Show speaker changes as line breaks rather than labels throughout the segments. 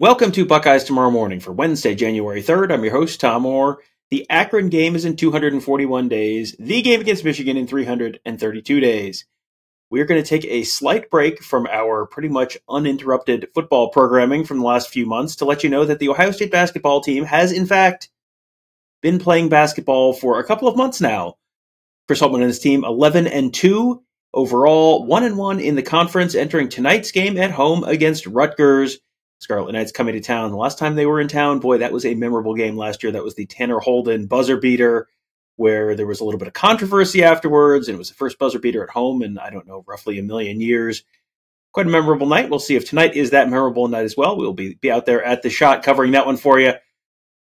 Welcome to Buckeyes Tomorrow Morning for Wednesday, January 3rd. I'm your host, Tom Orr. The Akron game is in 241 days, the game against Michigan in 332 days. We're going to take a slight break from our pretty much uninterrupted football programming from the last few months to let you know that the Ohio State basketball team has, in fact, been playing basketball for a couple of months now. Chris Holtmann and his team, 11 and 2 overall, 1 and 1 in the conference, entering tonight's game at home against Rutgers. Scarlet Knights coming to town. The last time they were in town, boy, that was a memorable game last year. That was the Tanner Holden buzzer beater, where there was a little bit of controversy afterwards, and it was the first buzzer beater at home in, I don't know, roughly a million years. Quite a memorable night. We'll see if tonight is that memorable night as well. We'll be, be out there at the shot covering that one for you.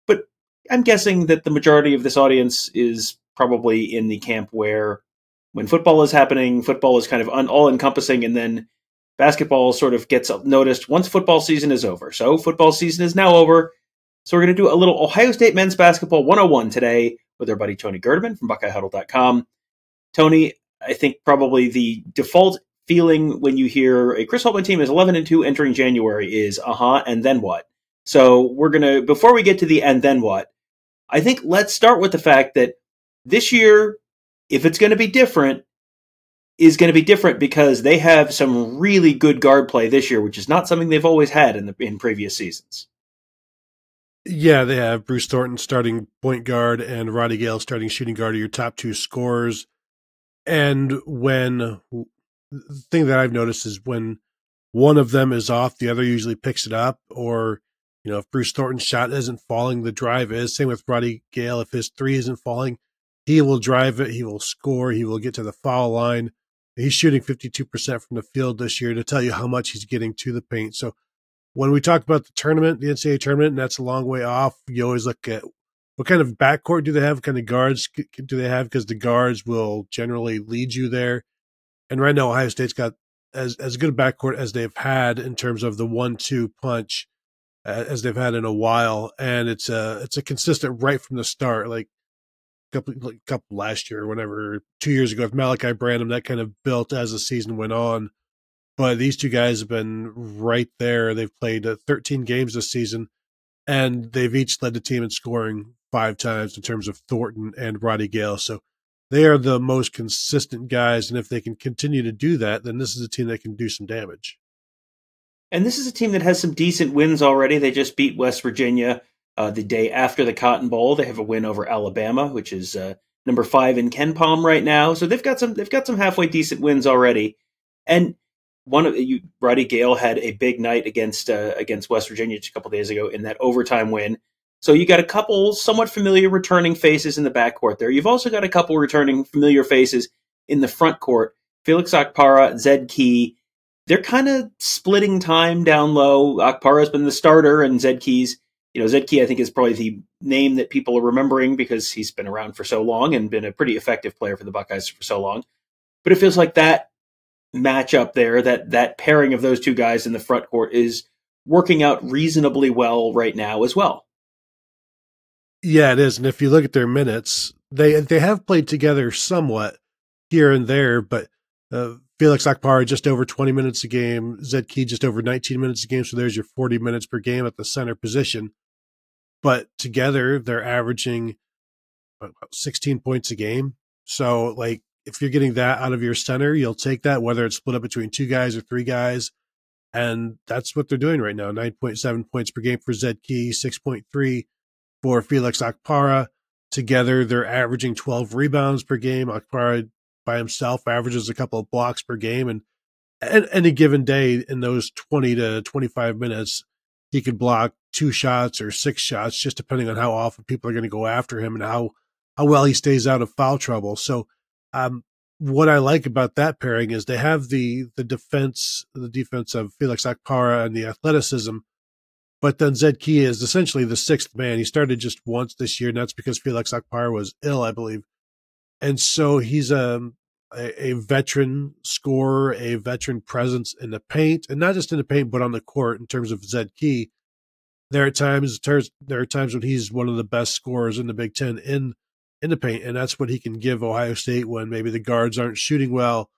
But I'm guessing that the majority of this audience is probably in the camp where when football is happening, football is kind of un- all encompassing, and then basketball sort of gets noticed once football season is over. So football season is now over. So we're going to do a little Ohio State men's basketball 101 today with our buddy Tony Gerdeman from BuckeyeHuddle.com. Tony, I think probably the default feeling when you hear a Chris Holtmann team is 11 and 2 entering January is uh huh, and then what? So we're going to, before we get to the and then what, I think let's start with the fact that this year, if it's going to be different, is going to be different because they have some really good guard play this year, which is not something they've always had in the in previous seasons.
Yeah, they have Bruce Thornton starting point guard and Roddy Gayle starting shooting guard are your top two scorers. And when the thing that I've noticed is when one of them is off, the other usually picks it up. Or, you know, if Bruce Thornton's shot isn't falling, the drive is. Same with Roddy Gayle. If his three isn't falling, he will drive it, he will score, he will get to the foul line. He's shooting 52% from the field this year to tell you how much he's getting to the paint. So when we talk about the tournament, the NCAA tournament, and that's a long way off, you always look at what kind of backcourt do they have? What kind of guards do they have? Because the guards will generally lead you there. And right now, Ohio State's got as as good a backcourt as they've had in terms of the one-two punch as they've had in a while, and it's a it's a consistent right from the start. Like couple couple last year or whenever two years ago with Malaki Branham that kind of built as the season went on. But these two guys have been right there. They've played uh, 13 games this season, and they've each led the team in scoring five times in terms of Thornton and Roddy Gayle. So they are the most consistent guys, and if they can continue to do that, then this is a team that can do some damage.
And this is a team that has some decent wins already. They just beat West Virginia uh, the day after the Cotton Bowl. They have a win over Alabama, which is uh, number five in KenPom right now. So they've got some they've got some halfway decent wins already. And one of you, Roddy Gayle had a big night against uh, against West Virginia just a couple days ago in that overtime win. So you got a couple somewhat familiar returning faces in the backcourt there. You've also got a couple returning familiar faces in the front court. Felix Okpara, Zed Key. They're kind of splitting time down low. Okpara's been the starter, and Zed Key's you know, Zed Key, I think, is probably the name that people are remembering because he's been around for so long and been a pretty effective player for the Buckeyes for so long. But it feels like that matchup there, that that pairing of those two guys in the front court is working out reasonably well right now as well.
Yeah, it is. And if you look at their minutes, they they have played together somewhat here and there, but uh, Felix Okpara just over 20 minutes a game, Zed Key just over 19 minutes a game. So there's your 40 minutes per game at the center position. But together, they're averaging about 16 points a game. So, like, if you're getting that out of your center, you'll take that, whether it's split up between two guys or three guys. And that's what they're doing right now 9.7 points per game for Zed Key, 6.3 for Felix Okpara. Together, they're averaging 12 rebounds per game. Okpara by himself averages a couple of blocks per game. And, and any given day in those 20 to 25 minutes, he could block two shots or six shots, just depending on how often people are going to go after him and how, how well he stays out of foul trouble. So, um, what I like about that pairing is they have the the defense, the defense of Felix Okpara and the athleticism, but then Zed Key is essentially the sixth man. He started just once this year, and that's because Felix Okpara was ill, I believe and so he's um, a, a veteran scorer, a veteran presence in the paint, and not just in the paint, but on the court in terms of Zed Key. There are times there are times when he's one of the best scorers in the Big Ten in in the paint, and that's what he can give Ohio State when maybe the guards aren't shooting well.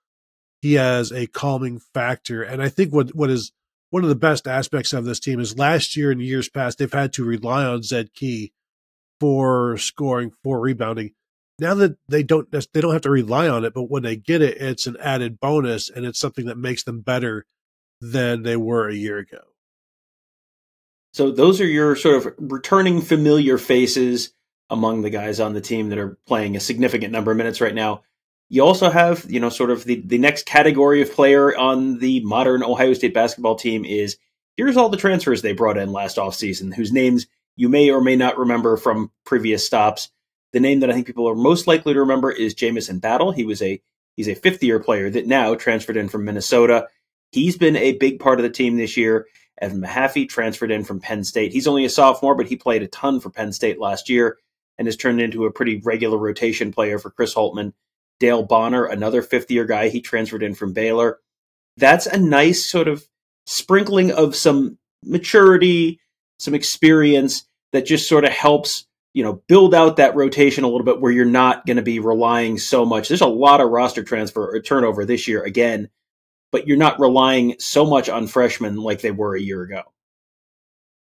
He has a calming factor, and I think what what is one of the best aspects of this team is last year and years past they've had to rely on Zed Key for scoring, for rebounding now that they don't they don't have to rely on it, but when they get it, it's an added bonus and it's something that makes them better than they were a year ago.
So those are your sort of returning familiar faces among the guys on the team that are playing a significant number of minutes right now. You also have, you know, sort of the, the next category of player on the modern Ohio State basketball team is here's all the transfers they brought in last offseason, whose names you may or may not remember from previous stops. The name that I think people are most likely to remember is Jamison Battle. He was a he's a fifth year player that now transferred in from Minnesota. He's been a big part of the team this year. Evan Mahaffey transferred in from Penn State. He's only a sophomore, but he played a ton for Penn State last year and has turned into a pretty regular rotation player for Chris Holtmann. Dale Bonner, another fifth year guy, he transferred in from Baylor. That's a nice sort of sprinkling of some maturity, some experience that just sort of helps you know, build out that rotation a little bit where you're not going to be relying so much. There's a lot of roster transfer or turnover this year again, but you're not relying so much on freshmen like they were a year ago.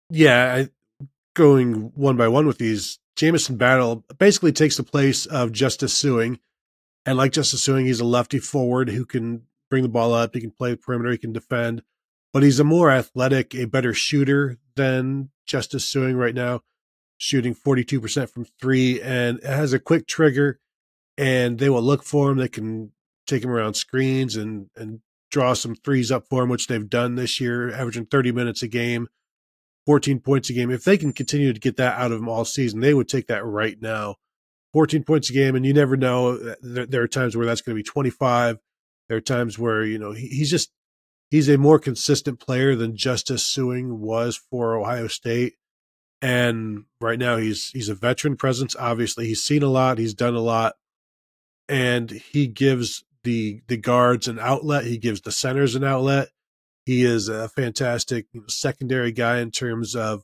Yeah, I, going one by one with these, Jamison Battle basically takes the place of Justice Sueing. And like Justice Sueing, he's a lefty forward who can bring the ball up, he can play perimeter, he can defend, but he's a more athletic, a better shooter than Justice Sueing right now shooting 42% from three and has a quick trigger and they will look for him. They can take him around screens and, and draw some threes up for him, which they've done this year, averaging 30 minutes a game, 14 points a game. If they can continue to get that out of him all season, they would take that right now. 14 points a game, and you never know. Uh, there, are times where that's going to be 25. There are times where, you know, he's just, he's a more consistent player than Justice Sueing was for Ohio State and right now he's he's a veteran presence obviously. He's seen a lot he's done a lot. And he gives the the guards an outlet he gives the centers an outlet. He is a fantastic secondary guy in terms of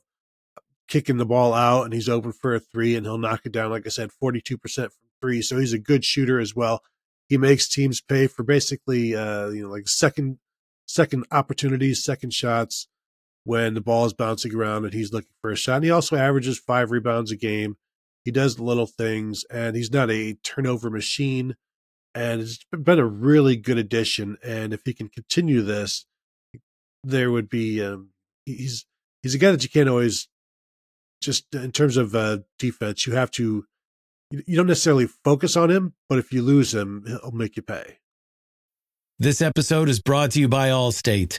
kicking the ball out and he's open for a three and he'll knock it down like i said 42% from three. So he's a good shooter as well. He makes teams pay for basically uh you know like second second opportunities second shots when the ball is bouncing around and he's looking for a shot. And he also averages five rebounds a game. He does little things, and he's not a turnover machine. And it's been a really good addition. And if he can continue this, there would be um, he's he's a guy that you can't always just in terms of uh, defense. You have to you don't necessarily focus on him, but if you lose him, he'll make you pay.
This episode is brought to you by Allstate.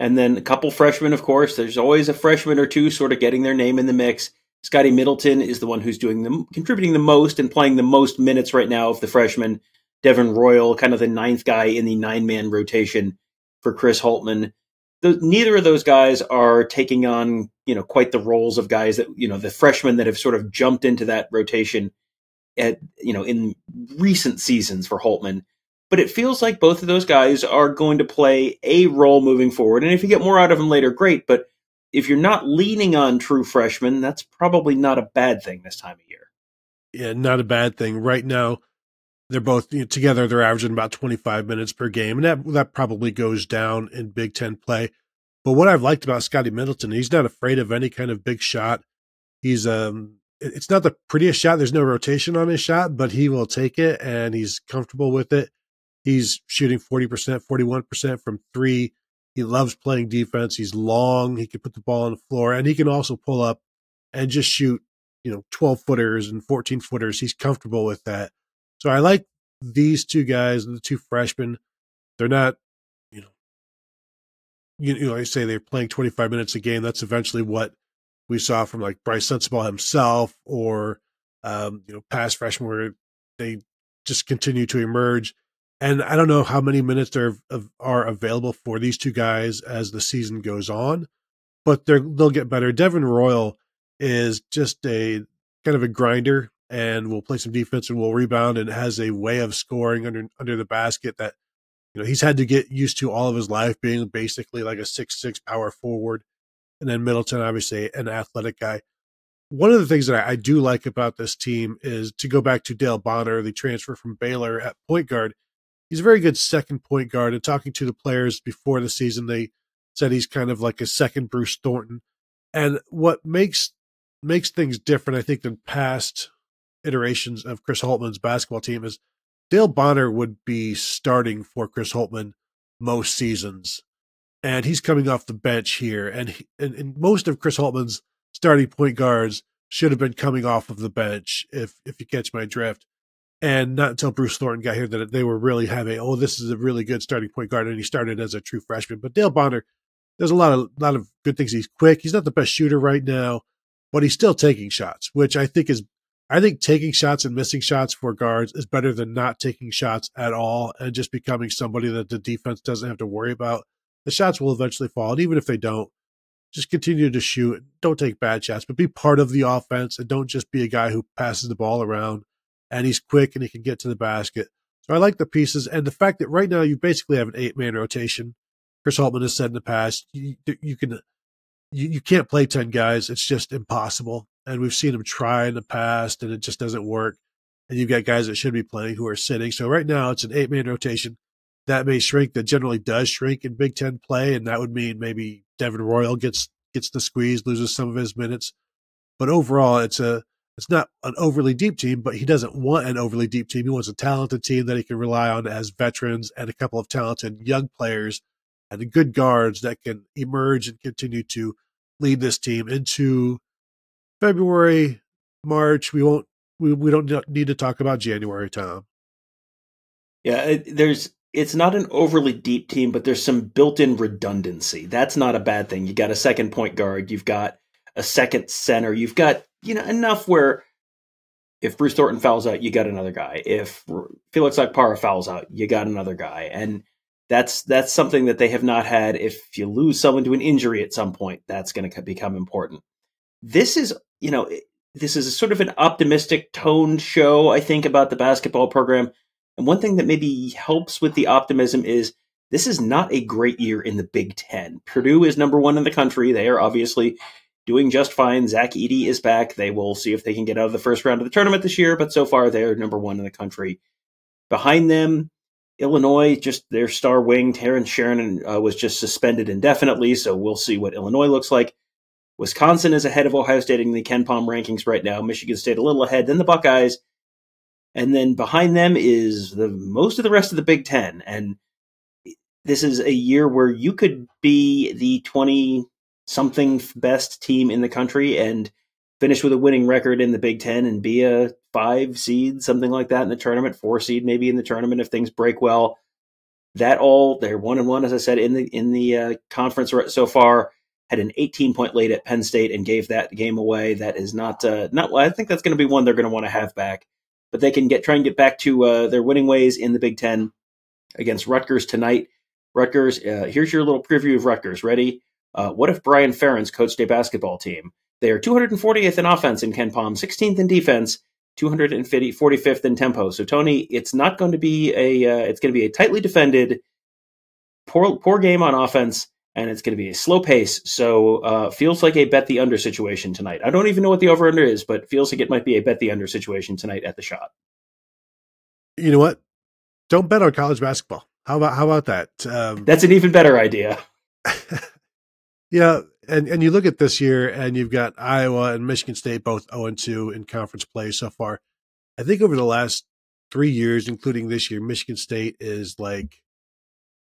And then a couple freshmen, of course. There's always a freshman or two sort of getting their name in the mix. Scotty Middleton is the one who's doing the contributing the most and playing the most minutes right now of the freshmen. Devin Royal, kind of the ninth guy in the nine man rotation for Chris Holtmann. The, neither of those guys are taking on you know quite the roles of guys that you know the freshmen that have sort of jumped into that rotation at you know in recent seasons for Holtmann but it feels like both of those guys are going to play a role moving forward. And if you get more out of them later, great. But if you're not leaning on true freshmen, that's probably not a bad thing this time of year.
Yeah, not a bad thing. Right now, they're both you know, together. They're averaging about 25 minutes per game, and that that probably goes down in Big Ten play. But what I've liked about Scotty Middleton, he's not afraid of any kind of big shot. He's um, it's not the prettiest shot. There's no rotation on his shot, but he will take it, and he's comfortable with it. He's shooting 40%, 41% from three. He loves playing defense. He's long. He can put the ball on the floor and he can also pull up and just shoot, you know, 12 footers and 14 footers. He's comfortable with that. So I like these two guys, the two freshmen. They're not, you know, you, you know, I say they're playing 25 minutes a game. That's eventually what we saw from like Brice Sensabaugh himself or, um, you know, past freshmen where they just continue to emerge. And I don't know how many minutes there are available for these two guys as the season goes on, but they're, they'll get better. Devin Royal is just a kind of a grinder and will play some defense and will rebound and has a way of scoring under under the basket that you know he's had to get used to all of his life being basically like a six six power forward. And then Middleton, obviously, an athletic guy. One of the things that I do like about this team is to go back to Dale Bonner, the transfer from Baylor at point guard he's a very good second point guard. And talking to the players before the season, they said he's kind of like a second Bruce Thornton. And what makes makes things different, I think, than past iterations of Chris Holtmann's basketball team is Dale Bonner would be starting for Chris Holtman most seasons, and he's coming off the bench here. And, he, and, and most of Chris Holtmann's starting point guards should have been coming off of the bench, if if you catch my drift. And not until Bruce Thornton got here that they were really having, oh, this is a really good starting point guard. And he started as a true freshman. But Dale Bonner, there's a lot of lot of good things. He's quick. He's not the best shooter right now, but he's still taking shots, which I think is I think taking shots and missing shots for guards is better than not taking shots at all and just becoming somebody that the defense doesn't have to worry about. The shots will eventually fall. And even if they don't, just continue to shoot. Don't take bad shots, but be part of the offense and don't just be a guy who passes the ball around and he's quick and he can get to the basket. So I like the pieces and the fact that right now you basically have an eight man rotation. Chris Holtmann has said in the past, you, you can, you, you can't play 10 guys. It's just impossible. And we've seen him try in the past and it just doesn't work. And you've got guys that should be playing who are sitting. So right now it's an eight man rotation. That may shrink. That generally does shrink in Big Ten play. And that would mean maybe Devin Royal gets, gets the squeeze, loses some of his minutes. But overall, it's a, it's not an overly deep team, but he doesn't want an overly deep team. He wants a talented team that he can rely on as veterans and a couple of talented young players and good guards that can emerge and continue to lead this team into February, March. We won't. We we don't need to talk about January, Tom.
Yeah, there's. It's not an overly deep team, but there's some built-in redundancy. That's not a bad thing. You got a second point guard. You've got a second center. You've got you know enough where if Bruce Thornton fouls out, you got another guy. If Felix Okpara fouls out, you got another guy. And that's that's something that they have not had. If you lose someone to an injury at some point, that's going to become important. This is, you know, this is sort of an optimistic toned show. I think about the basketball program, and one thing that maybe helps with the optimism is this is not a great year in the Big Ten. Purdue is number one in the country. They are obviously doing just fine. Zach Edey is back. They will see if they can get out of the first round of the tournament this year, but so far they're number one in the country. Behind them, Illinois, just their star wing, Terrence Shannon, uh, was just suspended indefinitely, so we'll see what Illinois looks like. Wisconsin is ahead of Ohio State in the KenPom rankings right now. Michigan State a little ahead, then the Buckeyes, and then behind them is the most of the rest of the Big Ten. And this is a year where you could be the twenty something best team in the country and finish with a winning record in the Big Ten and be a five seed, something like that in the tournament, four seed maybe in the tournament if things break well. That all they're one and one, as I said in the in the uh, conference so far. Had an 18 point lead at Penn State and gave that game away. That is not uh, not. I think that's going to be one they're going to want to have back. But they can get try and get back to uh, their winning ways in the Big Ten against Rutgers tonight. Rutgers. Uh, here's your little preview of Rutgers. Ready? Uh, what if Brian Ferentz coached a basketball team? They are 240th in offense in KenPom, 16th in defense, 245th in tempo. So Tony, it's not going to be a uh, it's going to be a tightly defended, poor poor game on offense, and it's going to be a slow pace. So uh, feels like a bet the under situation tonight. I don't even know what the over under is, but feels like it might be a bet the under situation tonight at the shot.
You know what? Don't bet on college basketball. How about how about that?
Um, That's an even better idea.
yeah, and and you look at this year, and you've got Iowa and Michigan State both zero oh and two in conference play so far. I think over the last three years, including this year, Michigan State is like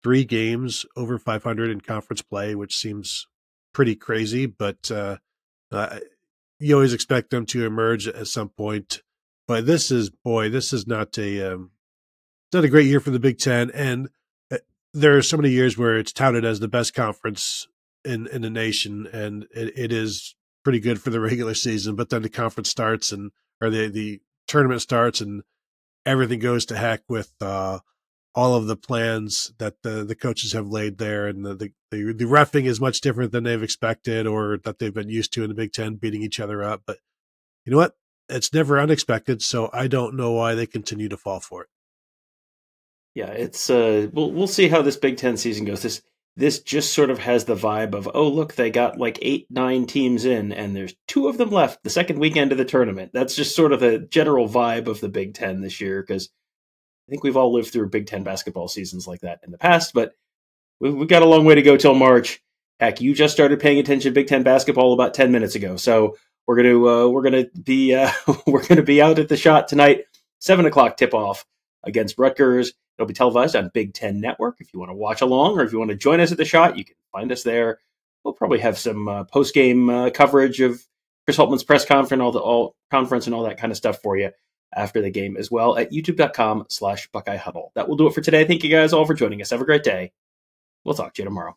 three games over 500 in conference play, which seems pretty crazy. But uh, uh, you always expect them to emerge at some point. But this is boy, this is not a um, not a great year for the Big Ten, and uh, there are so many years where it's touted as the best conference in in the nation, and it, it is pretty good for the regular season. But then the conference starts and or the the tournament starts, and everything goes to heck with uh, all of the plans that the the coaches have laid there, and the, the the the refing is much different than they've expected or that they've been used to in the Big Ten, beating each other up. But you know what? It's never unexpected, so I don't know why they continue to fall for it.
Yeah, it's uh, we'll we'll see how this Big Ten season goes. This this just sort of has the vibe of oh look they got like eight nine teams in and there's two of them left the second weekend of the tournament. That's just sort of the general vibe of the big ten this year because i think we've all lived through big ten basketball seasons like that in the past but we've, got a long way to go till march. Heck you just started paying attention to big ten basketball about 10 minutes ago so we're gonna uh, we're gonna be uh, we're gonna be out at the shot tonight. Seven o'clock tip off against rutgers It'll be televised on Big Ten Network. If you want to watch along or if you want to join us at the shot, you can find us there. We'll probably have some uh, post game uh, coverage of Chris Holtmann's press conference, all the all conference, and all that kind of stuff for you after the game as well at youtube.com slash Buckeye Huddle. That will do it for today. Thank you guys all for joining us. Have a great day. We'll talk to you tomorrow